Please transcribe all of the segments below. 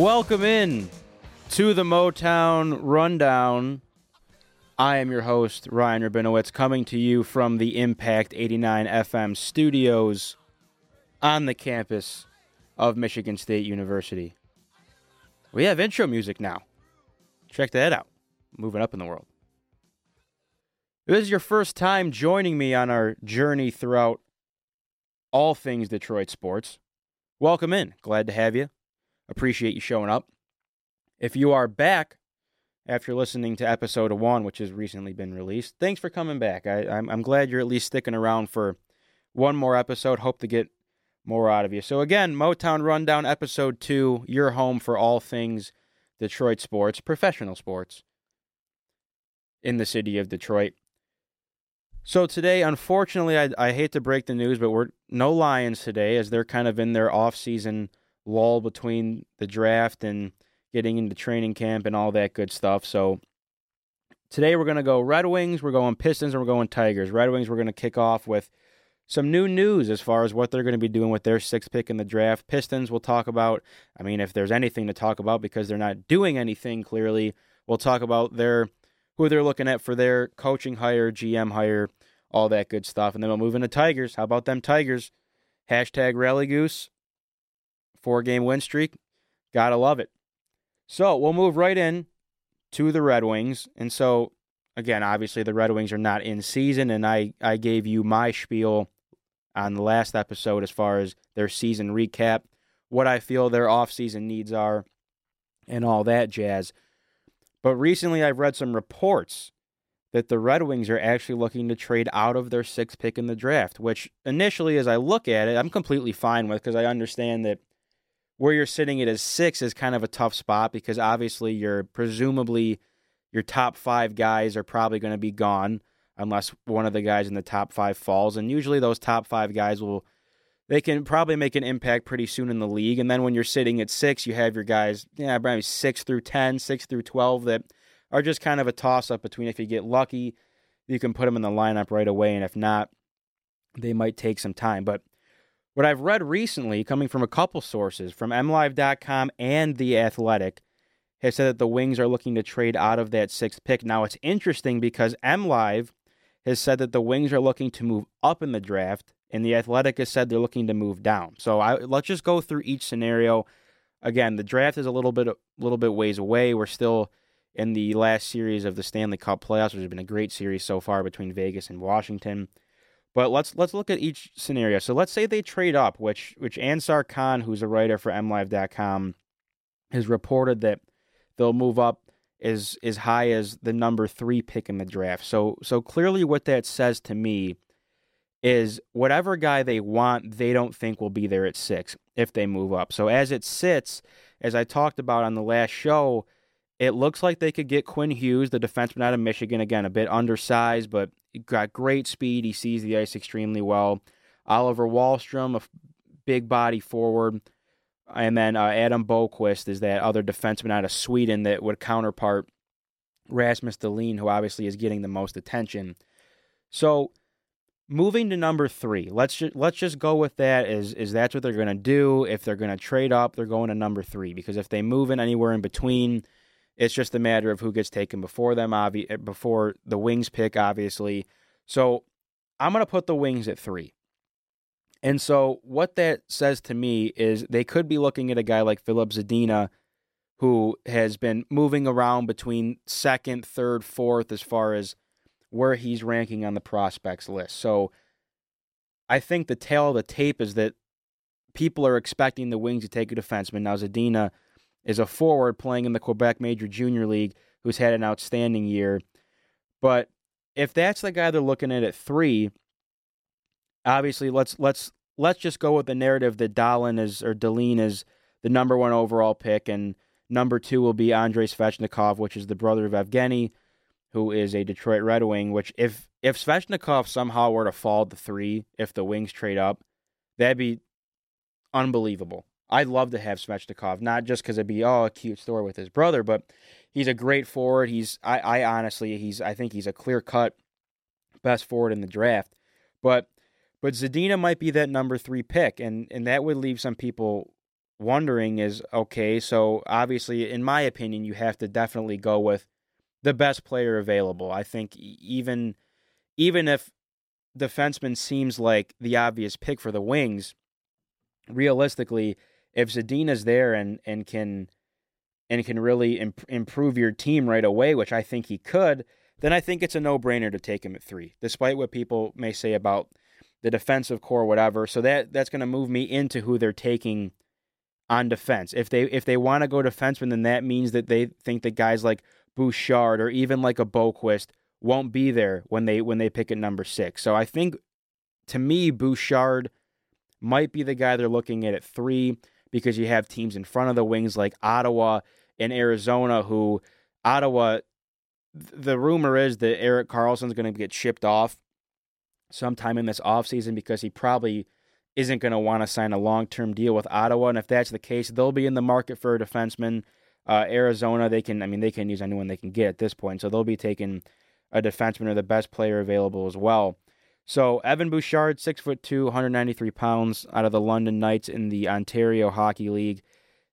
Welcome in to the Motown Rundown. I am your host, Ryan Rabinowitz, coming to you from the Impact 89 FM studios on the campus of Michigan State University. We have intro music now. Check that out. Moving up in the world. If this is your first time joining me on our journey throughout all things Detroit sports. Welcome in. Glad to have you. Appreciate you showing up. If you are back after listening to episode one, which has recently been released, thanks for coming back. I, I'm, I'm glad you're at least sticking around for one more episode. Hope to get more out of you. So, again, Motown Rundown episode two, your home for all things Detroit sports, professional sports in the city of Detroit. So today, unfortunately, I, I hate to break the news, but we're no Lions today as they're kind of in their off-season lull between the draft and getting into training camp and all that good stuff. So today we're going to go Red Wings, we're going Pistons, and we're going Tigers. Red Wings, we're going to kick off with some new news as far as what they're going to be doing with their sixth pick in the draft. Pistons, we'll talk about. I mean, if there's anything to talk about because they're not doing anything clearly, we'll talk about their who they're looking at for their coaching hire, GM hire, all that good stuff. And then we'll move into Tigers. How about them Tigers? Hashtag Rally Goose four game win streak. Gotta love it. So we'll move right in to the Red Wings. And so, again, obviously the Red Wings are not in season, and I, I gave you my spiel on the last episode as far as their season recap, what I feel their offseason needs are, and all that jazz. But recently I've read some reports that the Red Wings are actually looking to trade out of their sixth pick in the draft, which initially, as I look at it, I'm completely fine with because I understand that where you're sitting at as six is kind of a tough spot because obviously you're presumably your top five guys are probably going to be gone unless one of the guys in the top five falls. And usually those top five guys will they can probably make an impact pretty soon in the league. And then when you're sitting at six, you have your guys, yeah, probably six through 10, six through 12 that are just kind of a toss up between if you get lucky, you can put them in the lineup right away. And if not, they might take some time. But what I've read recently, coming from a couple sources, from MLive.com and The Athletic, has said that the Wings are looking to trade out of that sixth pick. Now, it's interesting because MLive has said that the Wings are looking to move up in the draft, and The Athletic has said they're looking to move down. So I, let's just go through each scenario. Again, the draft is a little bit, a little bit ways away. We're still in the last series of the Stanley Cup playoffs, which has been a great series so far between Vegas and Washington. But let's let's look at each scenario. So let's say they trade up, which which Ansar Khan, who's a writer for MLive.com, has reported that they'll move up as as high as the number three pick in the draft. So so clearly, what that says to me is whatever guy they want, they don't think will be there at six if they move up. So as it sits, as I talked about on the last show, it looks like they could get Quinn Hughes, the defenseman out of Michigan, again a bit undersized, but got great speed. He sees the ice extremely well. Oliver Wahlstrom, a big body forward. And then uh, Adam Boqvist is that other defenseman out of Sweden that would counterpart Rasmus Dahlin, who obviously is getting the most attention. So moving to number three, let's just let's just go with that. Is is that's what they're going to do? If they're going to trade up, they're going to number three because if they move in anywhere in between, it's just a matter of who gets taken before them, obvi- eh, before the Wings pick, obviously. So I'm going to put the Wings at three. And so what that says to me is they could be looking at a guy like Filip Zadina, who has been moving around between second, third, fourth as far as where he's ranking on the prospects list. So I think the tale of the tape is that people are expecting the Wings to take a defenseman. Now Zadina is a forward playing in the Quebec Major Junior League who's had an outstanding year. But if that's the guy they're looking at at three, obviously let's let's let's just go with the narrative that Dahlin is or Dahlin is the number one overall pick, and number two will be Andrei Svechnikov, which is the brother of Evgeny, who is a Detroit Red Wing. Which if if Svechnikov somehow were to fall to three, if the Wings trade up, that'd be unbelievable. I'd love to have Svechnikov, not just because it'd be oh a cute story with his brother, but he's a great forward. He's I, I honestly he's I think he's a clear cut best forward in the draft. But but Zadina might be that number three pick, and and that would leave some people wondering is okay, so obviously, in my opinion, you have to definitely go with the best player available. I think even even if defenseman seems like the obvious pick for the Wings, realistically, if Zadina's there and and can and can really imp- improve your team right away, which I think he could, then I think it's a no-brainer to take him at 3, despite what people may say about the defensive core whatever. So that that's going to move me into who they're taking on defense. If they if they want to go defenseman, then that means that they think that guys like Bouchard or even like a Boqvist won't be there when they when they pick at number six. So I think to me, Bouchard might be the guy they're looking at at three because you have teams in front of the wings like Ottawa and Arizona who Ottawa the rumor is that Erik Karlsson's going to get shipped off sometime in this offseason because he probably isn't going to want to sign a long-term deal with Ottawa and if that's the case they'll be in the market for a defenseman uh, Arizona they can I mean they can use anyone they can get at this point so they'll be taking a defenseman or the best player available as well. So Evan Bouchard, six foot two, 193 pounds, out of the London Knights in the Ontario Hockey League.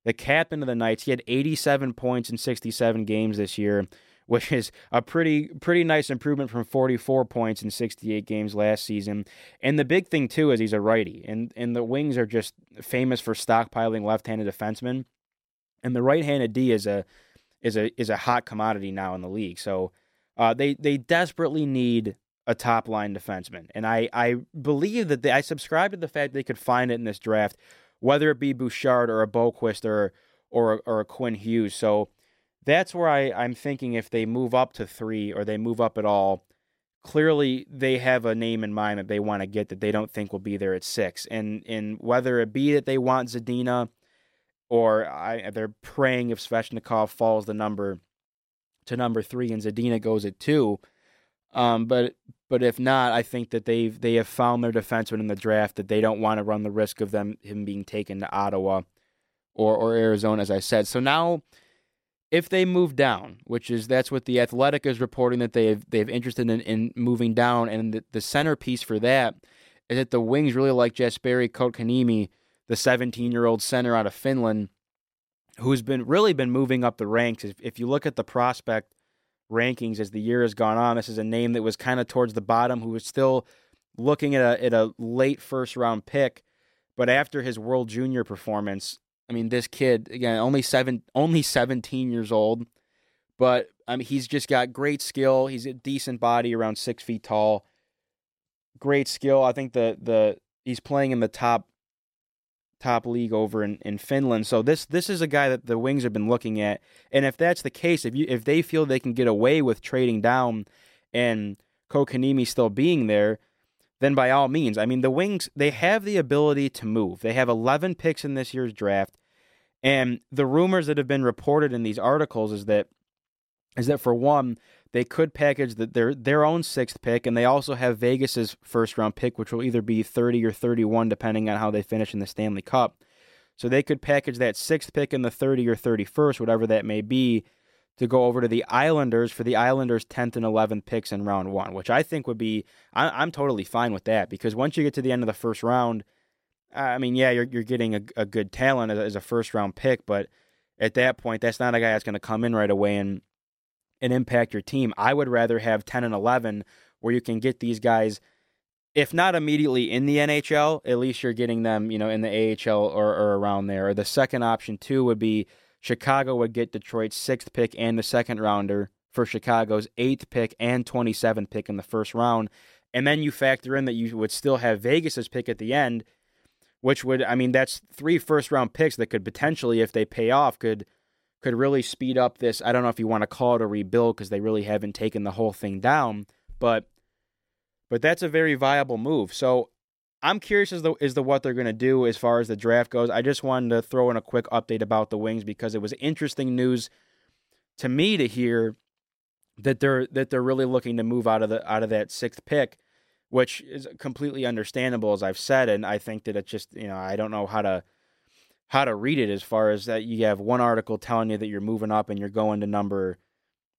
The captain of the Knights, he had 87 points in 67 games this year, which is a pretty pretty nice improvement from 44 points in 68 games last season. And the big thing too is he's a righty, and and the Wings are just famous for stockpiling left-handed defensemen, and the right-handed D is a is a is a hot commodity now in the league. So uh, they they desperately need a top line defenseman, and I I believe that they, I subscribe to the fact they could find it in this draft, whether it be Bouchard or a Boqvist or or or a Quinn Hughes. So that's where I I'm thinking if they move up to three or they move up at all, clearly they have a name in mind that they want to get that they don't think will be there at six, and and whether it be that they want Zadina or I, they're praying if Svechnikov falls the number to number three, and Zadina goes at two. Um, but but if not, I think that they've they have found their defenseman in the draft that they don't want to run the risk of them him being taken to Ottawa or or Arizona, as I said. So now, if they move down, which is that's what the Athletic is reporting that they have they've interested in, in moving down, and the, the centerpiece for that is that the Wings really like Jesperi Kotkaniemi, the 17 year old center out of Finland who's been really been moving up the ranks. If, if you look at the prospect rankings as the year has gone on, this is a name that was kind of towards the bottom, who was still looking at a at a late first round pick, but after his World Junior performance, I mean, this kid again only seven only seventeen years old, but I mean he's just got great skill. He's a decent body, around six feet tall. Great skill. I think the the he's playing in the top top league over in, in Finland. So this this is a guy that the Wings have been looking at. And if that's the case, if you if they feel they can get away with trading down and Kotkaniemi still being there, then by all means. I mean the Wings they have the ability to move. They have 11 picks in this year's draft. And the rumors that have been reported in these articles is that is that for one, they could package the, their their own sixth pick, and they also have Vegas's first round pick, which will either be 30 or 31, depending on how they finish in the Stanley Cup. So they could package that sixth pick in the 30 or 31st, whatever that may be, to go over to the Islanders for the Islanders' 10th and 11th picks in round one, which I think would be, I, am totally fine with that because once you get to the end of the first round, I mean, yeah, you're, you're getting a, a good talent as a, as a first round pick, but at that point, that's not a guy that's going to come in right away and and impact your team. I would rather have 10 and 11 where you can get these guys if not immediately in the NHL, at least you're getting them, you know, in the AHL or, or around there. Or the second option too would be Chicago would get Detroit's sixth pick and the second rounder for Chicago's eighth pick and 27th pick in the first round. And then you factor in that you would still have Vegas's pick at the end, which would, I mean, that's three first round picks that could potentially, if they pay off, could could really speed up this. I don't know if you want to call it a rebuild because they really haven't taken the whole thing down, but but that's a very viable move. So I'm curious as to as to what they're going to do as far as the draft goes. I just wanted to throw in a quick update about the Wings because it was interesting news to me to hear that they're that they're really looking to move out of the out of that sixth pick, which is completely understandable as I've said, and I think that it's just you know I don't know how to how to read it as far as that you have one article telling you that you're moving up and you're going to number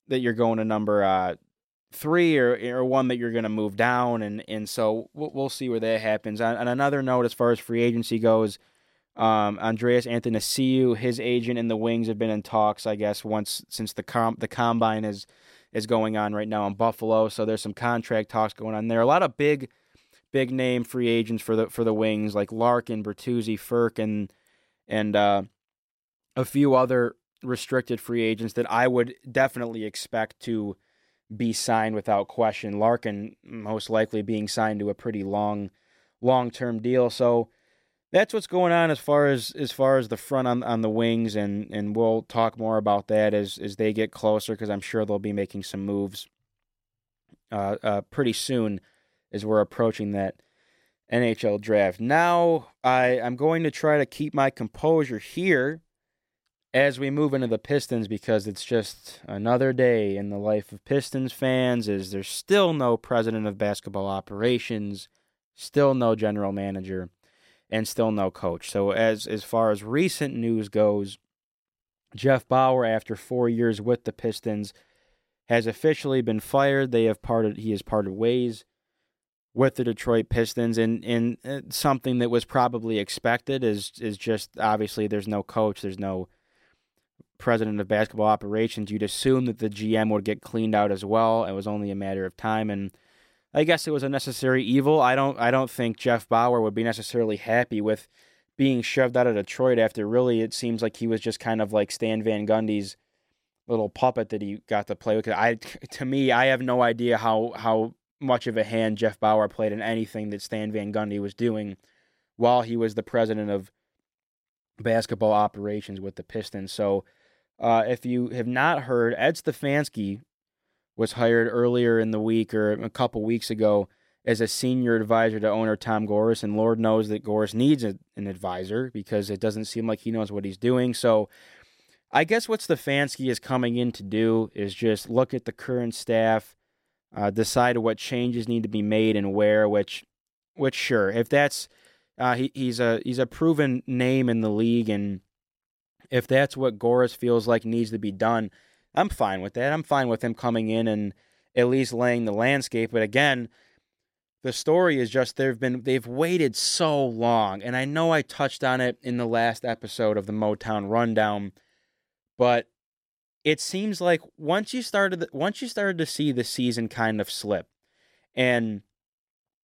that you're going to number uh, three or or one that you're going to move down and and so we'll, we'll see where that happens. On, on, another note, as far as free agency goes, Um, Andreas Athanasiou, his agent and the Wings have been in talks, I guess, once since the com- the combine is is going on right now in Buffalo. So there's some contract talks going on there. A lot of big, big name free agents for the for the Wings like Larkin, Bertuzzi, Frk, and and uh, a few other restricted free agents that I would definitely expect to be signed without question. Larkin most likely being signed to a pretty long long term deal. So that's what's going on as far as as far as the front on, on the wings and and we'll talk more about that as as they get closer because I'm sure they'll be making some moves uh, uh, pretty soon as we're approaching that NHL draft. Now I I'm going to try to keep my composure here as we move into the Pistons because it's just another day in the life of Pistons fans is there's still no president of basketball operations, still no general manager and still no coach. So as as far as recent news goes, Jeff Bower, after four years with the Pistons, has officially been fired. They have parted. He has parted ways with the Detroit Pistons, and and uh, something that was probably expected is is just obviously there's no coach, there's no president of basketball operations. You'd assume that the GM would get cleaned out as well. It was only a matter of time, and I guess it was a necessary evil. I don't I don't think Jeff Bower would be necessarily happy with being shoved out of Detroit after really it seems like he was just kind of like Stan Van Gundy's little puppet that he got to play with. I to me I have no idea how how much of a hand Jeff Bower played in anything that Stan Van Gundy was doing while he was the president of basketball operations with the Pistons. So uh, if you have not heard, Ed Stefanski was hired earlier in the week or a couple weeks ago as a senior advisor to owner Tom Gores, and Lord knows that Gores needs a, an advisor because it doesn't seem like he knows what he's doing. So, I guess what Stefanski is coming in to do is just look at the current staff, uh, decide what changes need to be made and where. Which, which sure, if that's uh, he, he's a he's a proven name in the league, and if that's what Gores feels like needs to be done, I'm fine with that. I'm fine with him coming in and at least laying the landscape. But again, the story is just they've been they've waited so long, and I know I touched on it in the last episode of the Motown Rundown, but it seems like once you started once you started to see the season kind of slip, and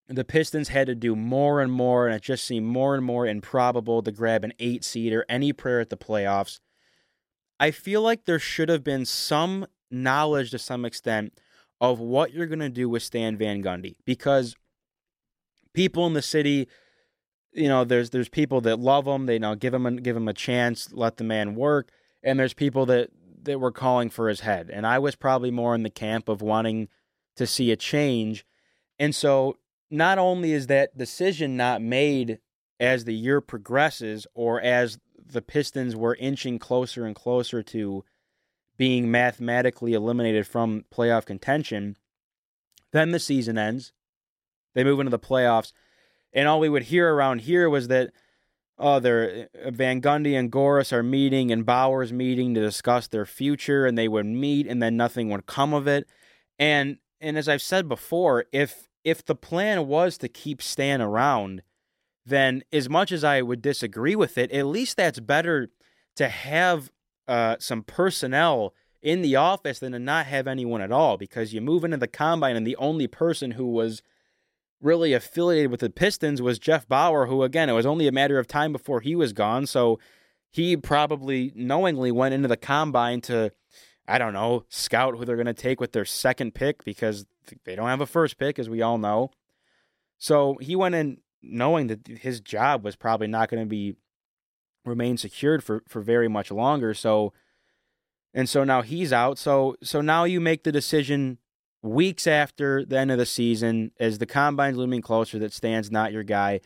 the Pistons had to do more and more, and it just seemed more and more improbable to grab an eight seed or any prayer at the playoffs. I feel like there should have been some knowledge to some extent of what you're going to do with Stan Van Gundy because people in the city, you know, there's there's people that love him, they you know give him a, give him a chance, let the man work, and there's people that that were calling for his head. And I was probably more in the camp of wanting to see a change. And so not only is that decision not made as the year progresses or as the Pistons were inching closer and closer to being mathematically eliminated from playoff contention. Then the season ends. They move into the playoffs. And all we would hear around here was that, oh, uh, Van Gundy and Gores are meeting and Bower's meeting to discuss their future, and they would meet, and then nothing would come of it. And and as I've said before, if if the plan was to keep Stan around, then as much as I would disagree with it, at least that's better to have uh, some personnel in the office than to not have anyone at all because you move into the combine and the only person who was really affiliated with the Pistons was Jeff Bower, who again, it was only a matter of time before he was gone. So he probably knowingly went into the combine to, I don't know, scout who they're going to take with their second pick because they don't have a first pick, as we all know. So he went in knowing that his job was probably not going to be remain secured for for very much longer. So and so now he's out. So so now you make the decision weeks after the end of the season as the combine's looming closer that Stan's not your guy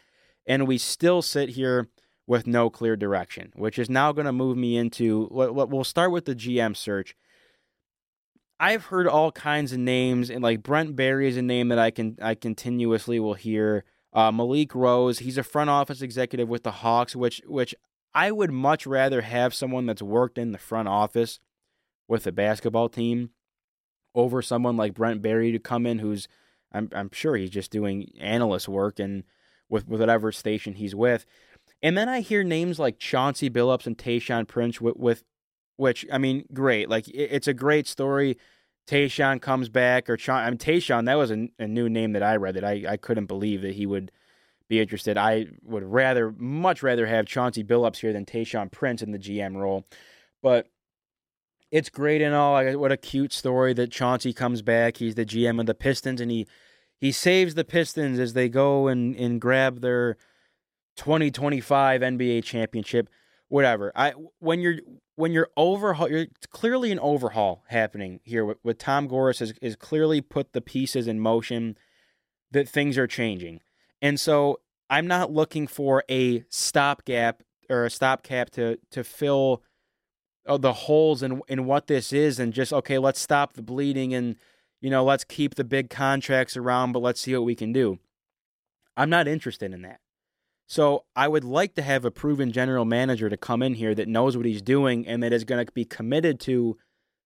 and we still sit here with no clear direction, which is now going to move me into what what we'll start with the GM search. I've heard all kinds of names and like Brent Barry is a name that I can I continuously will hear. Uh, Malik Rose, he's a front office executive with the Hawks, which which I would much rather have someone that's worked in the front office with a basketball team over someone like Brent Barry to come in, who's I'm I'm sure he's just doing analyst work and with, with whatever station he's with. And then I hear names like Chauncey Billups and Tayshaun Prince with, with which I mean, great. Like it, it's a great story. Tayshaun comes back, or Cha- I mean, Tayshaun. That was a, a, new name that I read that I, I couldn't believe that he would be interested. I would rather, much rather have Chauncey Billups here than Tayshaun Prince in the GM role. But it's great and all. What a cute story that Chauncey comes back. He's the GM of the Pistons, and he he saves the Pistons as they go and, and grab their 2025 NBA championship. Whatever. I when you're when you're overhaul, you're clearly an overhaul happening here with, with Tom Gores has is clearly put the pieces in motion that things are changing, and so I'm not looking for a stopgap or a stopgap to to fill uh, the holes in in what this is, and just okay, let's stop the bleeding and you know let's keep the big contracts around, but let's see what we can do. I'm not interested in that. So I would like to have a proven general manager to come in here that knows what he's doing and that is going to be committed to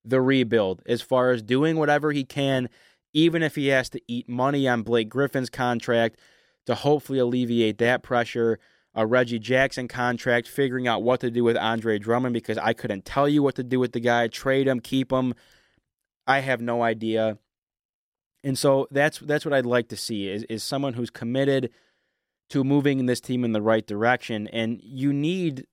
the rebuild as far as doing whatever he can, even if he has to eat money on Blake Griffin's contract to hopefully alleviate that pressure. A Reggie Jackson contract, figuring out what to do with Andre Drummond because I couldn't tell you what to do with the guy. Trade him, keep him. I have no idea. And so that's that's what I'd like to see is is someone who's committed to moving this team in the right direction. And you need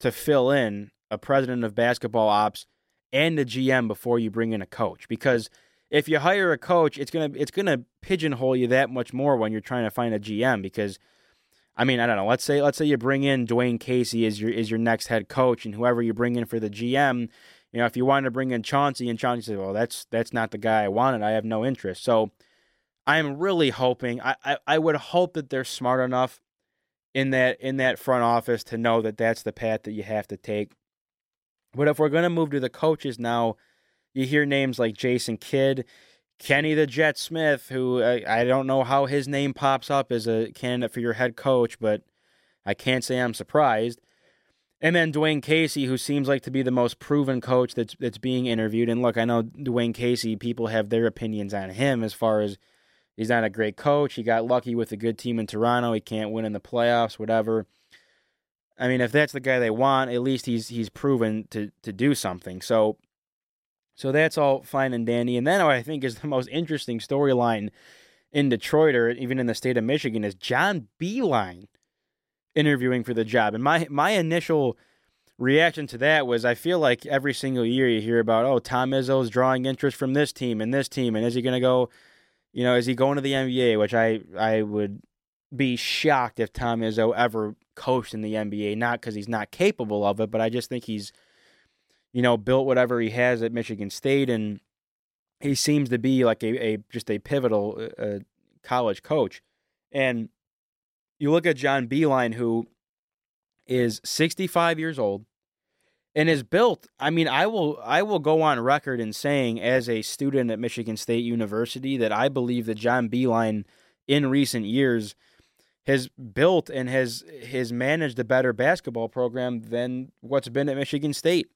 to fill in a president of basketball ops and a GM before you bring in a coach because if you hire a coach, it's gonna it's gonna pigeonhole you that much more when you're trying to find a GM because I mean I don't know. Let's say let's say you bring in Dwane Casey as your is your next head coach and whoever you bring in for the GM, you know if you wanted to bring in Chauncey and Chauncey says well that's that's not the guy I wanted. I have no interest. So I'm really hoping I, I, I would hope that they're smart enough in that in that front office to know that that's the path that you have to take. But if we're going to move to the coaches now, you hear names like Jason Kidd, Kenny the Jet Smith, who I, I don't know how his name pops up as a candidate for your head coach, but I can't say I'm surprised. And then Dwane Casey, who seems like to be the most proven coach that's that's being interviewed. And look, I know Dwane Casey, people have their opinions on him as far as He's not a great coach. He got lucky with a good team in Toronto. He can't win in the playoffs, whatever. I mean, if that's the guy they want, at least he's he's proven to to do something. So so that's all fine and dandy. And then what I think is the most interesting storyline in Detroit or even in the state of Michigan is John Beilein interviewing for the job. And my my initial reaction to that was I feel like every single year you hear about, oh, Tom Izzo's drawing interest from this team and this team, and is he going to go you know, is he going to the NBA? Which I I would be shocked if Tom Izzo ever coached in the NBA. Not because he's not capable of it, but I just think he's, you know, built whatever he has at Michigan State, and he seems to be like a, a just a pivotal uh, uh college coach. And you look at John Beilein, who is 65 years old, and is built i mean i will i will go on record in saying as a student at michigan state university that i believe that john beilein in recent years has built and has has managed a better basketball program than what's been at michigan state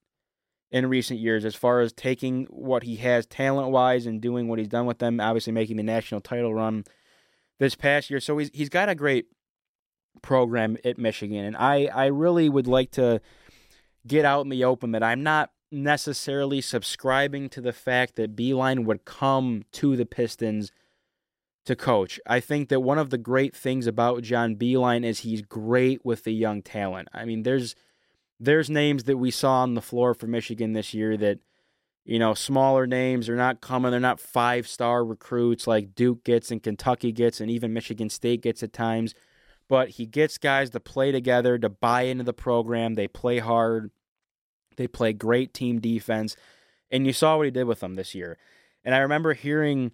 in recent years as far as taking what he has talent wise and doing what he's done with them obviously making the national title run this past year so he's he's got a great program at michigan and i i really would like to get out in the open that I'm not necessarily subscribing to the fact that Beilein would come to the Pistons to coach. I think that one of the great things about John Beilein is he's great with the young talent. I mean, there's there's names that we saw on the floor for Michigan this year that you know, smaller names are not coming. They're not five star recruits like Duke gets and Kentucky gets and even Michigan State gets at times but he gets guys to play together, to buy into the program. They play hard, they play great team defense. And you saw what he did with them this year. And I remember hearing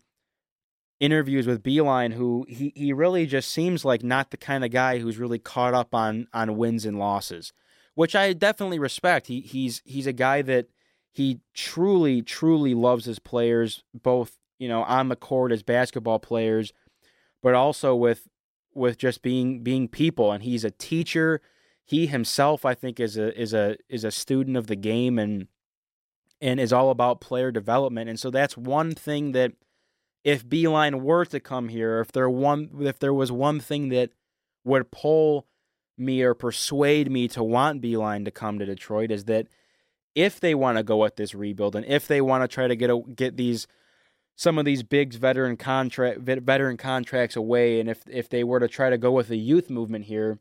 interviews with Beilein, who he, he really just seems like not the kind of guy who's really caught up on on wins and losses, which I definitely respect. He he's he's a guy that he truly truly loves his players, both you know on the court as basketball players, but also with with just being being people. And he's a teacher. He himself i think is a is a is a student of the game and and is all about player development. And so that's one thing that if Beilein were to come here if there one if there was one thing that would pull me or persuade me to want Beilein to come to Detroit is that if they want to go with this rebuild and if they want to try to get a, get these some of these big veteran contract veteran contracts away, and if if they were to try to go with a youth movement here,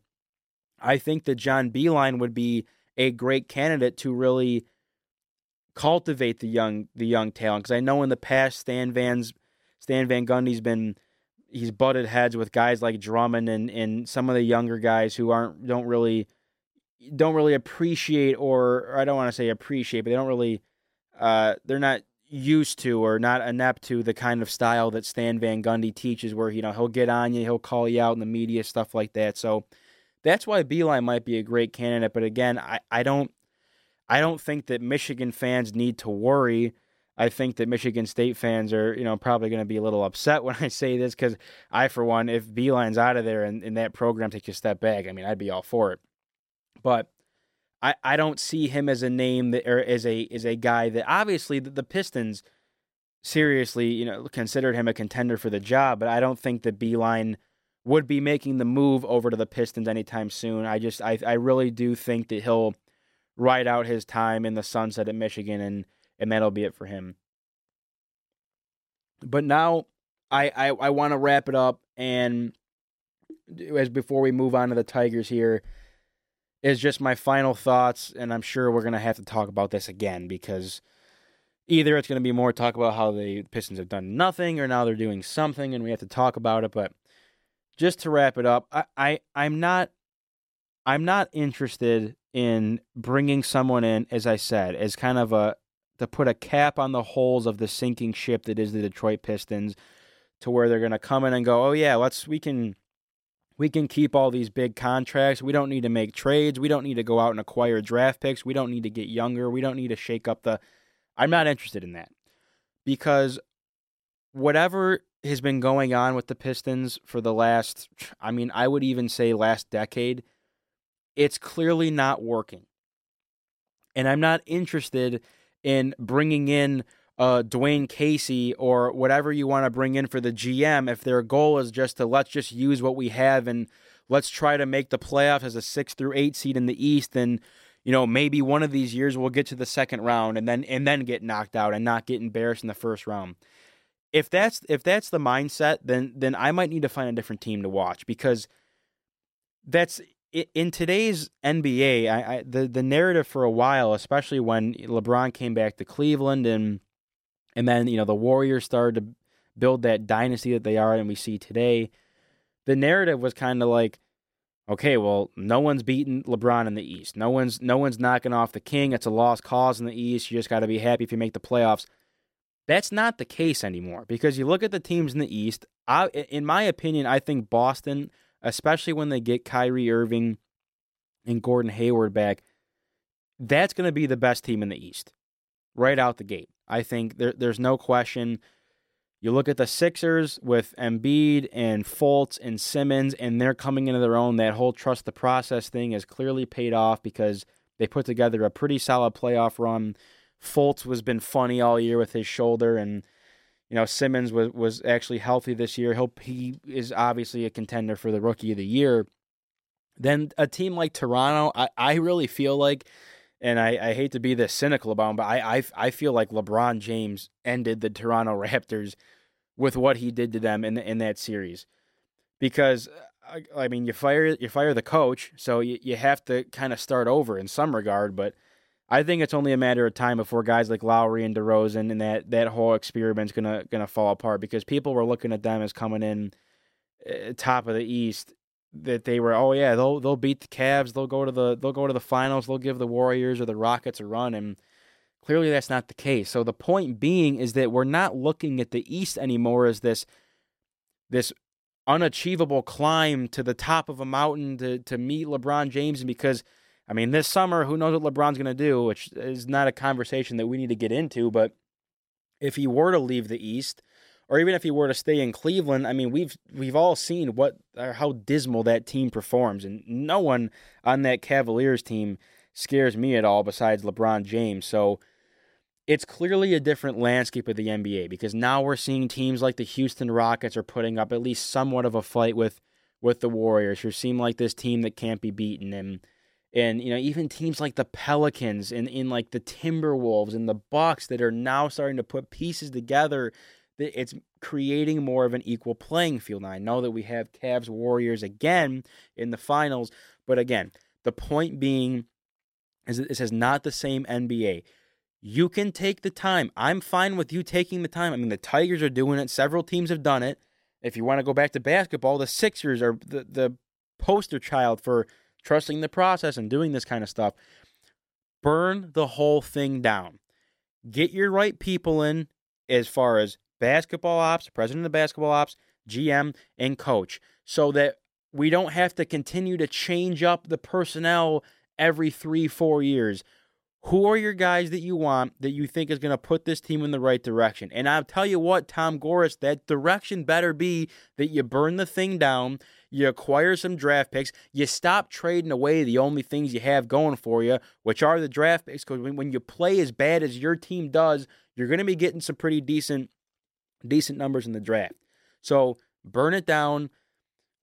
I think that John Beilein would be a great candidate to really cultivate the young the young talent. Because I know in the past Stan Van's Stan Van Gundy's been he's butted heads with guys like Drummond and and some of the younger guys who aren't don't really don't really appreciate or, or I don't want to say appreciate, but they don't really uh, they're not used to or not inept to the kind of style that Stan Van Gundy teaches, where you know he'll get on you, he'll call you out in the media, stuff like that. So that's why Beilein might be a great candidate. But again, I, I don't I don't think that Michigan fans need to worry. I think that Michigan State fans are, you know, probably going to be a little upset when I say this because I, for one, if Beilein's out of there and, and that program takes a step back, I mean, I'd be all for it. But I, I don't see him as a name that or as a as a guy that obviously the, the Pistons seriously you know considered him a contender for the job, but I don't think that Beeline would be making the move over to the Pistons anytime soon. I just I I really do think that he'll ride out his time in the sunset at Michigan and and that'll be it for him. But now I I, I want to wrap it up and as before we move on to the Tigers here is just my final thoughts, and I'm sure we're gonna have to talk about this again because either it's gonna be more talk about how the Pistons have done nothing, or now they're doing something, and we have to talk about it. But just to wrap it up, I, I I'm not I'm not interested in bringing someone in, as I said, as kind of a to put a cap on the holes of the sinking ship that is the Detroit Pistons, to where they're gonna come in and go, oh yeah, let's we can we can keep all these big contracts. We don't need to make trades. We don't need to go out and acquire draft picks. We don't need to get younger. We don't need to shake up the. I'm not interested in that because whatever has been going on with the Pistons for the last, I mean, I would even say last decade, it's clearly not working. And I'm not interested in bringing in uh, Dwane Casey or whatever you want to bring in for the GM, if their goal is just to let's just use what we have and let's try to make the playoffs as a six through eight seed in the East, then you know maybe one of these years we'll get to the second round and then and then get knocked out and not get embarrassed in the first round. If that's if that's the mindset, then then I might need to find a different team to watch because that's in today's NBA. I, I the the narrative for a while, especially when LeBron came back to Cleveland and and then, you know, the Warriors started to build that dynasty that they are and we see today. The narrative was kind of like, okay, well, no one's beaten LeBron in the East. No one's no one's knocking off the king. It's a lost cause in the East. You just got to be happy if you make the playoffs. That's not the case anymore because you look at the teams in the East. I, in my opinion, I think Boston, especially when they get Kyrie Irving and Gordon Hayward back, that's going to be the best team in the East right out the gate. I think there, there's no question. You look at the Sixers with Embiid and Fultz and Simmons, and they're coming into their own. That whole trust the process thing has clearly paid off because they put together a pretty solid playoff run. Fultz was been funny all year with his shoulder, and you know Simmons was was actually healthy this year. He'll, he is obviously a contender for the Rookie of the Year. Then a team like Toronto, I, I really feel like and I, I hate to be this cynical about him, but I, I I feel like LeBron James ended the Toronto Raptors with what he did to them in in that series, because uh, I, I mean you fire you fire the coach, so you you have to kind of start over in some regard, but. I think it's only a matter of time before guys like Lowry and DeRozan and that, that whole experiment's gonna gonna fall apart because people were looking at them as coming in uh, top of the East that they were oh yeah they'll they'll beat the Cavs. They'll go to the they'll go to the finals. They'll give the Warriors or the Rockets a run. And clearly that's not the case. So the point being is that we're not looking at the East anymore as this this unachievable climb to the top of a mountain to to meet LeBron James. And because I mean this summer who knows what LeBron's going to do which is not a conversation that we need to get into but if he were to leave the East or even if he were to stay in Cleveland, I mean, we've we've all seen what or how dismal that team performs, and no one on that Cavaliers team scares me at all besides LeBron James. So it's clearly a different landscape of the NBA because now we're seeing teams like the Houston Rockets are putting up at least somewhat of a fight with with the Warriors, who seem like this team that can't be beaten, and and you know even teams like the Pelicans and in like the Timberwolves and the Bucks that are now starting to put pieces together. That it's creating more of an equal playing field. Now I know that we have Cavs Warriors again in the finals, but again, the point being is that this is not the same NBA. You can take the time. I'm fine with you taking the time. I mean, the Tigers are doing it. Several teams have done it. If you want to go back to basketball, the Sixers are the, the poster child for trusting the process and doing this kind of stuff. Burn the whole thing down. Get your right people in as far as basketball ops, president of the basketball ops, GM, and coach, so that we don't have to continue to change up the personnel every three, four years. Who are your guys that you want that you think is going to put this team in the right direction? And I'll tell you what, Tom Gores, that direction better be that you burn the thing down, you acquire some draft picks, you stop trading away the only things you have going for you, which are the draft picks. Because when, when you play as bad as your team does, you're going to be getting some pretty decent, decent numbers in the draft. So burn it down.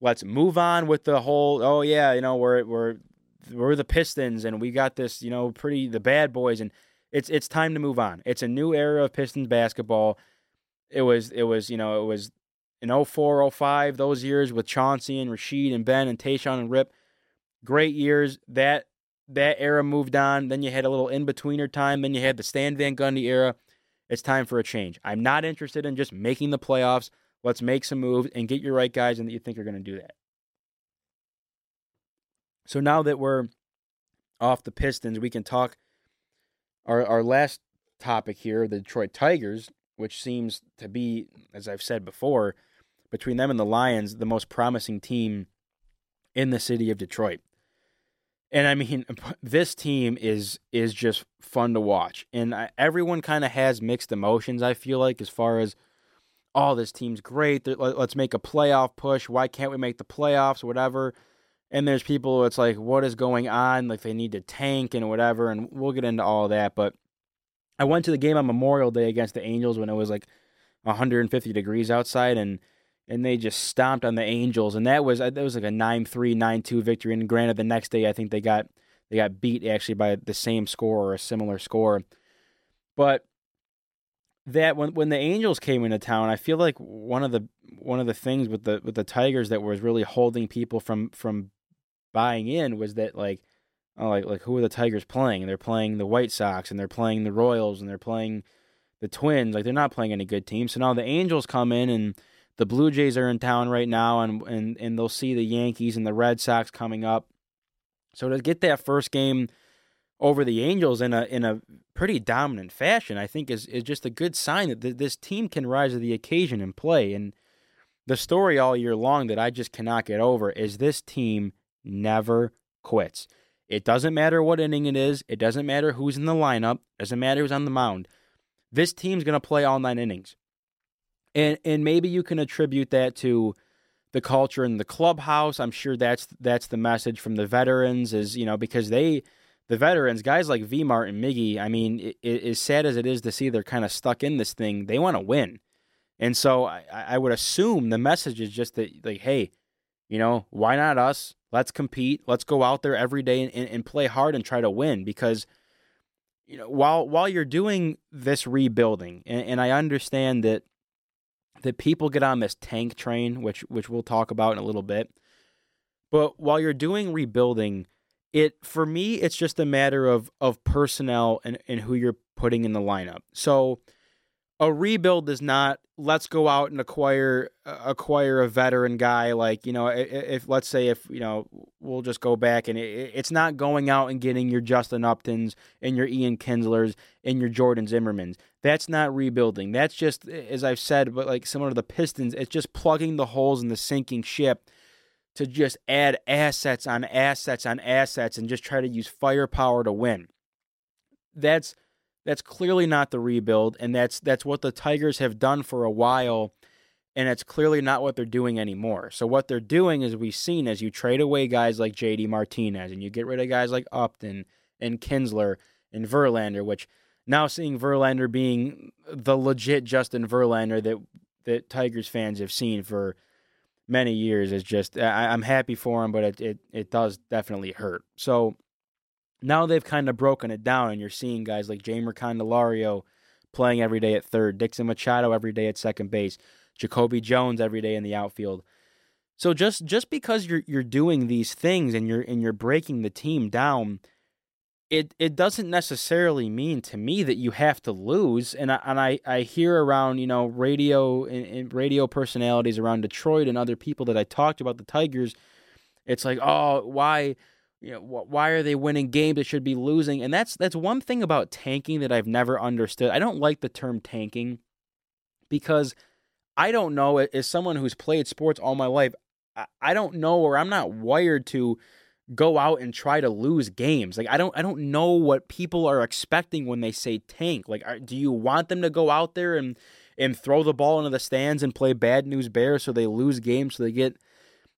Let's move on with the whole. Oh yeah, you know we're we're we're the Pistons and we got this, you know, pretty the bad boys and it's it's time to move on. It's a new era of Pistons basketball. It was it was, you know, it was in 04, 05, those years with Chauncey and Rasheed and Ben and Tayshaun and Rip. Great years. That that era moved on. Then you had a little in-betweener time. Then you had the Stan Van Gundy era. It's time for a change. I'm not interested in just making the playoffs. Let's make some moves and get your right guys and that you think are going to do that. So now that we're off the Pistons, we can talk our our last topic here, the Detroit Tigers, which seems to be, as I've said before, between them and the Lions, the most promising team in the city of Detroit. And I mean, this team is is just fun to watch, and I, everyone kind of has mixed emotions. I feel like as far as, oh, this team's great. Let's make a playoff push. Why can't we make the playoffs? Whatever and there's people it's like what is going on like they need to tank and whatever and we'll get into all that but i went to the game on memorial day against the angels when it was like 150 degrees outside and and they just stomped on the angels and that was uh, that was like a 9-3 9-2 victory and granted the next day i think they got they got beat actually by the same score or a similar score. But that when when the Angels came into town, I feel like one of the one of the things with the with the Tigers that was really holding people from from buying in was that like Oh, like like who are the Tigers playing? They're playing the White Sox and they're playing the Royals and they're playing the Twins. Like they're not playing any good teams. So now the Angels come in and the Blue Jays are in town right now and and and they'll see the Yankees and the Red Sox coming up. So to get that first game over the Angels in a in a pretty dominant fashion, I think is is just a good sign that th- this team can rise to the occasion and play. And the story all year long that I just cannot get over is this team never quits. It doesn't matter what inning it is. It doesn't matter who's in the lineup. It doesn't matter who's on the mound. This team's going to play all nine innings. And and maybe you can attribute that to the culture in the clubhouse. I'm sure that's that's the message from the veterans is, you know, because they the veterans, guys like V Mart and Miggy, I mean, it, it, as sad as it is to see they're kind of stuck in this thing, they want to win. And so I, I would assume the message is just that, like, hey, you know, why not us? Let's compete. Let's go out there every day and, and, play hard and try to win because you know while while you're doing this rebuilding and, and, I understand that that people get on this tank train which which we'll talk about in a little bit but while you're doing rebuilding it for me it's just a matter of of personnel and, and who you're putting in the lineup so a rebuild is not let's go out and acquire uh, acquire a veteran guy like you know if, if let's say if you know we'll just go back and it, it's not going out and getting your Justin Uptons and your Ian Kinslers and your Jordan Zimmermanns. That's not rebuilding. That's just as I've said but like similar to the Pistons it's just plugging the holes in the sinking ship to just add assets on assets on assets and just try to use firepower to win. That's that's clearly not the rebuild, and that's that's what the Tigers have done for a while, and it's clearly not what they're doing anymore. So what they're doing is we've seen as you trade away guys like JD Martinez and you get rid of guys like Upton and Kinsler and Verlander, which now seeing Verlander being the legit Justin Verlander that that Tigers fans have seen for many years is just I, am happy for him, but it, it it does definitely hurt. So now they've kind of broken it down, and you're seeing guys like Jeimer Candelario playing every day at third, Dixon Machado every day at second base, Jacoby Jones every day in the outfield. So just just because you're you're doing these things and you're and you're breaking the team down, it it doesn't necessarily mean to me that you have to lose. And I, and I, I hear around you know radio and, and radio personalities around Detroit and other people that I talked about the Tigers. It's like oh why you know why are they winning games they should be losing and that's that's one thing about tanking that I've never understood. I don't like the term tanking because I don't know as someone who's played sports all my life I don't know or I'm not wired to go out and try to lose games. Like I don't I don't know what people are expecting when they say tank. Like are, do you want them to go out there and and throw the ball into the stands and play bad news bear so they lose games so they get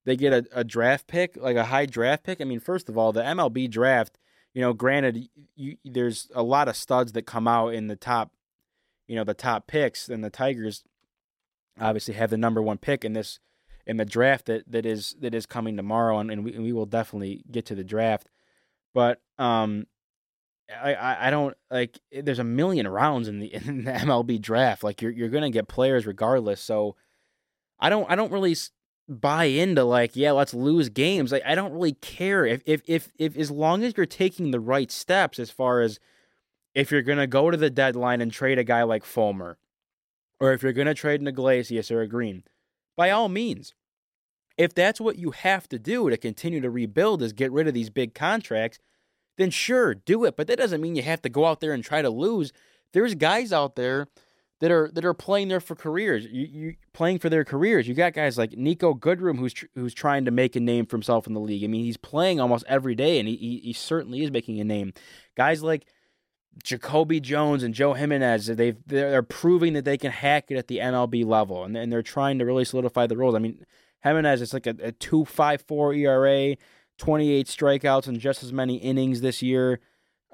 they get a, a draft pick, like a high draft pick? I mean, first of all, the MLB draft, you know, granted you, there's a lot of studs that come out in the top, you know, the top picks and the Tigers obviously have the number 1 pick in this in the draft that, that is that is coming tomorrow, and, and, we, and we will definitely get to the draft. But um, I, I, I don't like. There's a million rounds in the in the MLB draft. Like you're you're gonna get players regardless. So I don't I don't really buy into like yeah let's lose games. Like I don't really care if if if if as long as you're taking the right steps as far as if you're gonna go to the deadline and trade a guy like Fulmer, or if you're gonna trade an Iglesias or a Green by all means. If that's what you have to do to continue to rebuild is get rid of these big contracts, then sure, do it. But that doesn't mean you have to go out there and try to lose. There's guys out there that are that are playing there for careers. You, you playing for their careers. You got guys like Niko Goodrum who's tr- who's trying to make a name for himself in the league. I mean, he's playing almost every day, and he, he, he certainly is making a name. Guys like Jacoby Jones and Joe Jimenez, they've they're proving that they can hack it at the MLB level, and and they're trying to really solidify the roles. I mean, Jimenez it's like a, a two five four ERA, twenty eight strikeouts and just as many innings this year.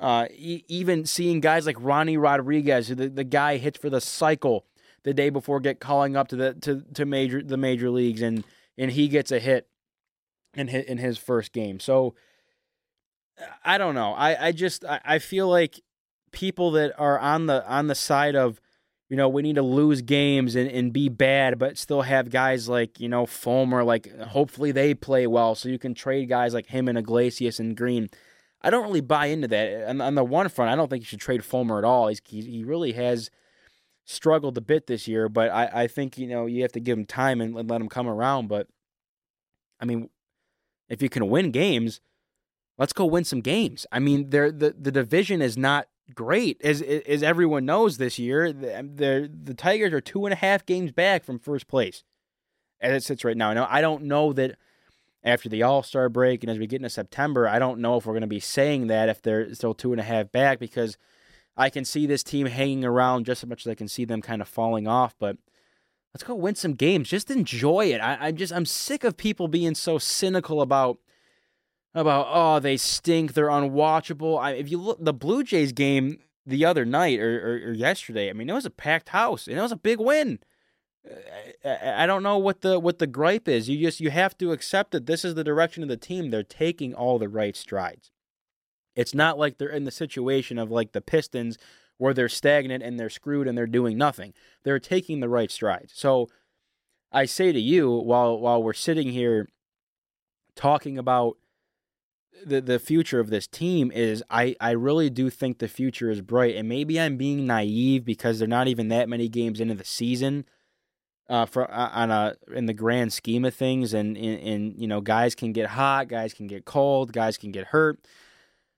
Uh, e- even seeing guys like Ronnie Rodriguez, the the guy hits for the cycle the day before get calling up to the to, to major the major leagues, and and he gets a hit in hit in his first game. So I don't know. I I just I, I feel like people that are on the on the side of you know we need to lose games and, and be bad but still have guys like you know Fulmer like hopefully they play well so you can trade guys like him and Iglesias and Green I don't really buy into that on, on the one front I don't think you should trade Fulmer at all He's, he, he really has struggled a bit this year but I, I think you know you have to give him time and let him come around but I mean if you can win games let's go win some games I mean the, the division is not great as as everyone knows this year. The, um, the the Tigers are two and a half games back from first place as it sits right now. Now I don't know that after the All Star break and as we get into September, I don't know if we're going to be saying that if they're still two and a half back because I can see this team hanging around just as much as I can see them kind of falling off. But let's go win some games. Just enjoy it. I, I just I'm sick of people being so cynical about about oh they stink, they're unwatchable. I, if you look the Blue Jays game the other night or, or, or, yesterday, I mean it was a packed house and it was a big win. I, don't know what the what the gripe is. You just you have to accept that this is the direction of the team. They're taking all the right strides. It's not like they're in the situation of like the Pistons where they're stagnant and they're screwed and they're doing nothing. They're taking the right strides. So I say to you while while we're sitting here talking about the the future of this team is I I really do think the future is bright and maybe I'm being naive because they're not even that many games into the season uh for uh, on a in the grand scheme of things and and, you know guys can get hot guys can get cold guys can get hurt.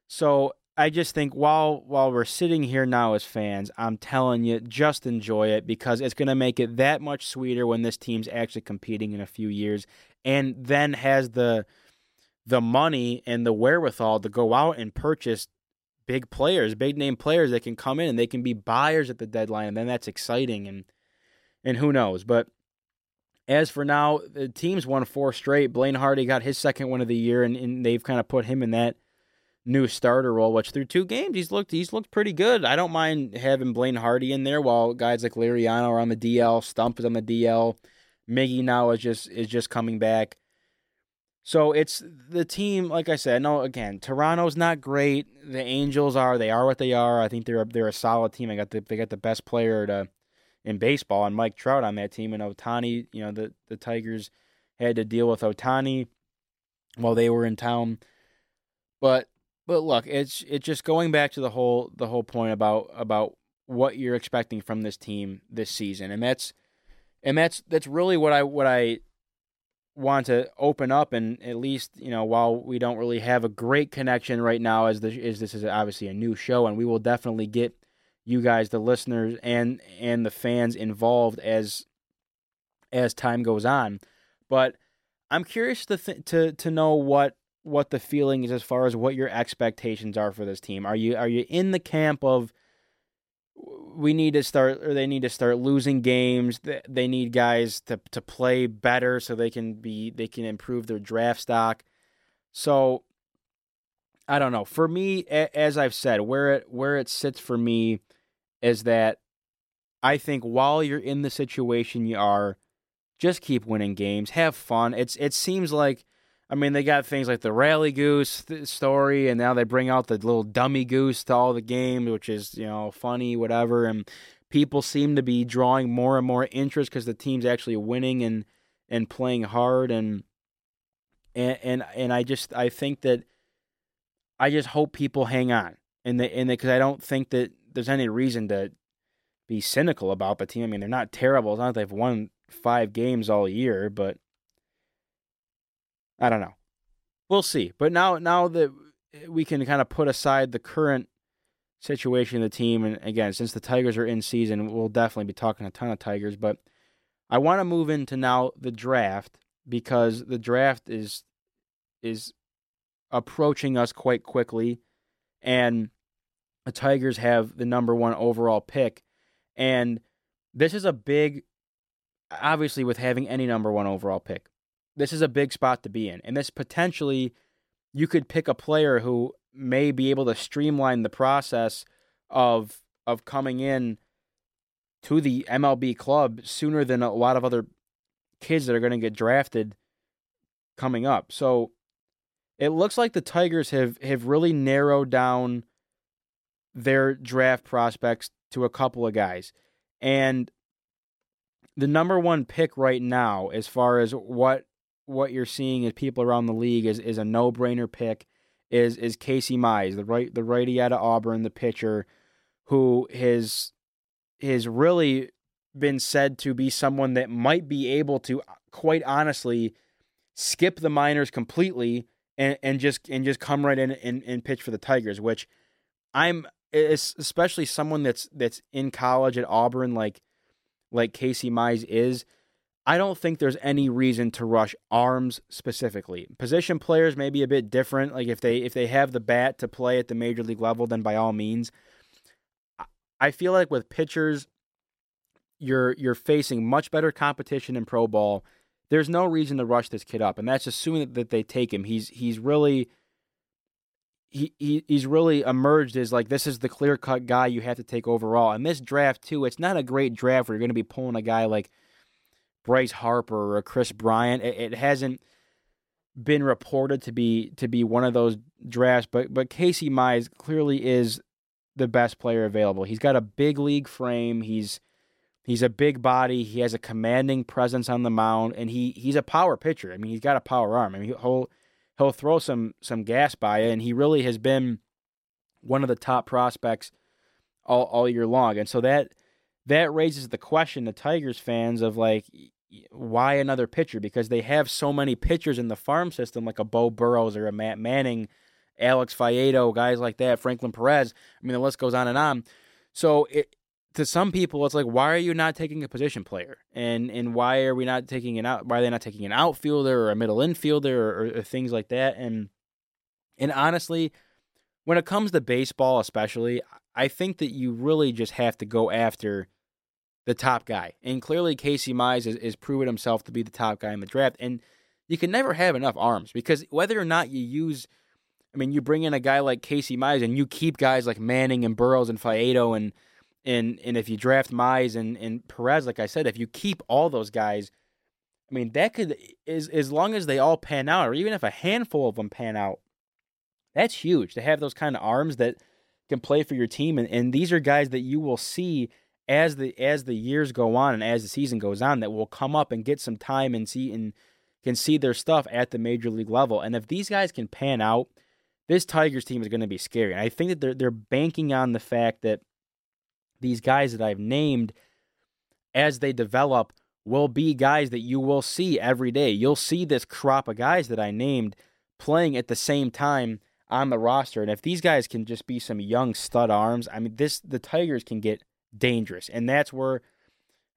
So I just think while while we're sitting here now as fans, I'm telling you, just enjoy it because it's going to make it that much sweeter when this team's actually competing in a few years, and then has the the money and the wherewithal to go out and purchase big players, big name players that can come in and they can be buyers at the deadline, and then that's exciting and and who knows. But as for now, the team's won four straight. Blaine Hardy got his second win of the year, and, and they've kind of put him in that new starter role. Which through two games, he's looked he's looked pretty good. I don't mind having Blaine Hardy in there while guys like Liriano are on the DL, Stumpf is on the DL. Miggy now is just is just coming back. So it's the team, like I said. No, again, Toronto's not great. The Angels are. They are what they are. I think they're they're a solid team. I got the they got the best player to in baseball and Mike Trout on that team. And Ohtani, you know, the the Tigers had to deal with Ohtani while they were in town. But but look, it's it's just going back to the whole the whole point about about what you're expecting from this team this season, and that's and that's that's really what I what I want to open up and at least you know while we don't really have a great connection right now as the as this is obviously a new show and we will definitely get you guys the listeners and and the fans involved as as time goes on. But I'm curious to th- to to know what what the feeling is as far as what your expectations are for this team. Are you are you in the camp of we need to start or they need to start losing games they need guys to to play better so they can be they can improve their draft stock? So i don't know. For me as i've said where it where it sits for me is that i think while you're in the situation you are just keep winning games have fun it's it seems like I mean, they got things like the rally goose story, and now they bring out the little dummy goose to all the games, which is you know funny, whatever. And people seem to be drawing more and more interest because the team's actually winning and and playing hard, and and and and I just I think that I just hope people hang on, and the and because I don't think that there's any reason to be cynical about the team. I mean, they're not terrible. It's not like they've won five games all year, but I don't know. We'll see. But now, now that we can kind of put aside the current situation of the team, and again, since the Tigers are in season, we'll definitely be talking a ton of Tigers. But I want to move into now the draft because the draft is is approaching us quite quickly, and the Tigers have the number one overall pick, and this is a big, obviously, with having any number one overall pick this is a big spot to be in. And this potentially, you could pick a player who may be able to streamline the process of of coming in to the MLB club sooner than a lot of other kids that are going to get drafted coming up. So it looks like the Tigers have have really narrowed down their draft prospects to a couple of guys. And the number one pick right now, as far as what what you're seeing as people around the league is is a no brainer pick. Is is Casey Mize, the right the righty out of Auburn, the pitcher, who has has really been said to be someone that might be able to uh, quite honestly skip the minors completely and, and just and just come right in and, and pitch for the Tigers, which I'm especially someone that's that's in college at Auburn like like Casey Mize is. I don't think there's any reason to rush arms specifically. Position players may be a bit different. Like if they if they have the bat to play at the major league level, then by all means. I feel like with pitchers, you're you're facing much better competition in pro ball. There's no reason to rush this kid up, and that's assuming that they take him. He's he's really he, he he's really emerged as like this is the clear cut guy you have to take overall. And this draft too, it's not a great draft where you're going to be pulling a guy like Bryce Harper or Kris Bryant. It, it, hasn't been reported to be to be one of those drafts, but but Casey Mize clearly is the best player available. He's got a big league frame. He's he's a big body. He has a commanding presence on the mound, and he he's a power pitcher. I mean, he's got a power arm. I mean, he'll he'll throw some some gas by you, and he really has been one of the top prospects all all year long. And so that that raises the question to Tigers fans of like, why another pitcher? Because they have so many pitchers in the farm system, like a Beau Burrows or a Matt Manning, Alex Faedo, guys like that, Franklin Perez. I mean, the list goes on and on. So it, to some people, it's like, why are you not taking a position player? And and why are we not taking an out? Why are they not taking an outfielder or a middle infielder or, or, or things like that? And and honestly, when it comes to baseball, especially, I think that you really just have to go after the top guy. And clearly, Casey Mize is, is proven himself to be the top guy in the draft. And you can never have enough arms because whether or not you use, I mean, you bring in a guy like Casey Mize and you keep guys like Manning and Burrows and Faedo and and and if you draft Mize and, and Perez, like I said, if you keep all those guys, I mean, that could is as long as they all pan out, or even if a handful of them pan out, that's huge to have those kind of arms that can play for your team. And, and these are guys that you will see as the as the years go on and as the season goes on that will come up and get some time and see and can see their stuff at the major league level. And if these guys can pan out, this Tigers team is going to be scary. And I think that they're they're banking on the fact that these guys that I've named as they develop will be guys that you will see every day. You'll see this crop of guys that I named playing at the same time on the roster. And if these guys can just be some young stud arms, I mean this the Tigers can get dangerous. And that's where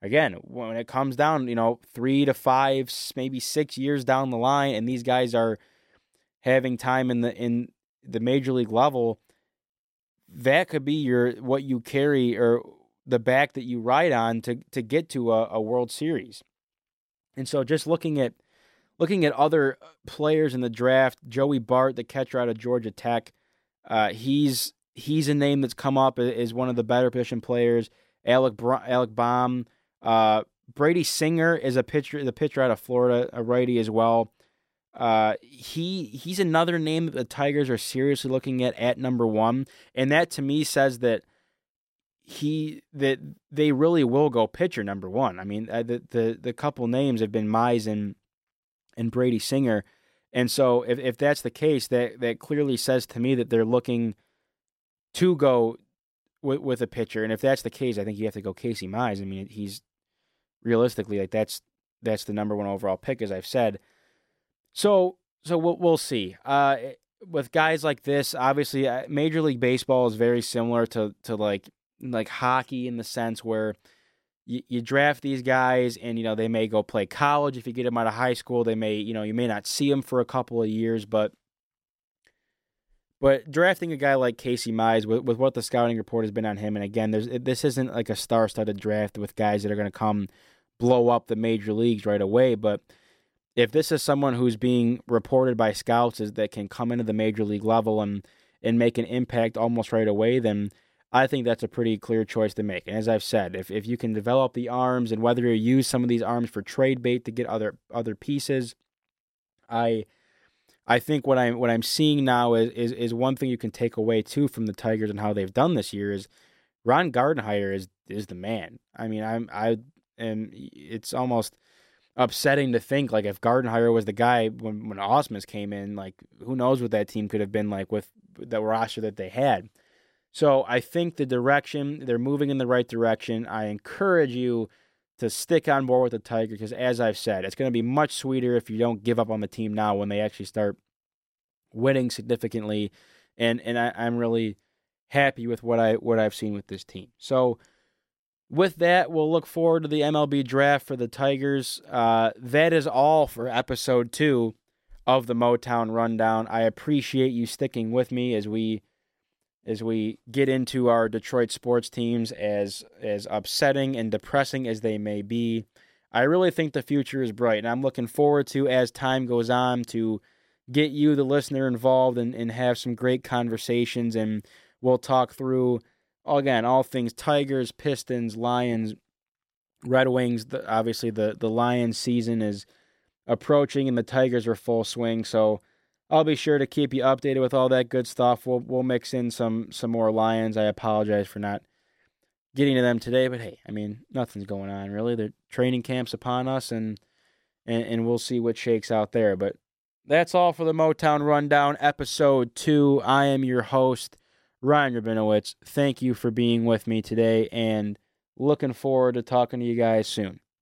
again, when it comes down, you know, 3 to 5, maybe 6 years down the line and these guys are having time in the in the major league level, that could be your what you carry or the back that you ride on to to get to a, a World Series. And so just looking at looking at other players in the draft, Joey Bart, the catcher out of Georgia Tech, uh, he's he's a name that's come up as one of the better position players. Alec Alec Bohm, uh, Brady Singer is a pitcher, the pitcher out of Florida, a righty as well. Uh, he he's another name that the Tigers are seriously looking at at number one, and that to me says that he that they really will go pitcher number one. I mean, uh, the the the couple names have been Mize and and Brady Singer, and so if if that's the case, that that clearly says to me that they're looking to go with with a pitcher, and if that's the case, I think you have to go Casey Mize. I mean, he's realistically like that's that's the number one overall pick, as I've said. So so we'll we'll see. Uh, with guys like this, obviously, uh, Major League Baseball is very similar to to like like hockey in the sense where you, you draft these guys and you know they may go play college if you get them out of high school. They may you know you may not see them for a couple of years, but but drafting a guy like Casey Mize with, with what the scouting report has been on him, and again, there's this isn't like a star-studded draft with guys that are going to come blow up the major leagues right away, but if this is someone who's being reported by scouts that can come into the major league level and and make an impact almost right away, then I think that's a pretty clear choice to make. And as I've said, if if you can develop the arms and whether you use some of these arms for trade bait to get other other pieces, I I think what I'm what I'm seeing now is, is is one thing you can take away too from the Tigers and how they've done this year is Ron Gardenhire is is the man. I mean, I'm I and it's almost upsetting to think like if Gardenhire was the guy when when Ausmus came in, like who knows what that team could have been like with the roster that they had. So I think the direction they're moving in the right direction. I encourage you to stick on board with the Tiger because, as I've said, it's going to be much sweeter if you don't give up on the team now when they actually start winning significantly. And and I, I'm really happy with what I what I've seen with this team. So with that, we'll look forward to the MLB draft for the Tigers. Uh, that is all for episode two of the Motown Rundown. I appreciate you sticking with me as we as we get into our Detroit sports teams, as as upsetting and depressing as they may be. I really think the future is bright, and I'm looking forward to as time goes on to get you, the listener, involved and, and have some great conversations, and we'll talk through again, all things Tigers, Pistons, Lions, Red Wings. The, obviously, the the Lions season is approaching, and the Tigers are full swing. So I'll be sure to keep you updated with all that good stuff. We'll we'll mix in some some more Lions. I apologize for not getting to them today, but hey, I mean nothing's going on really. The training camps upon us, and and and we'll see what shakes out there. But that's all for the Motown Rundown, episode two. I am your host. Ryan Rabinowitz, thank you for being with me today and looking forward to talking to you guys soon.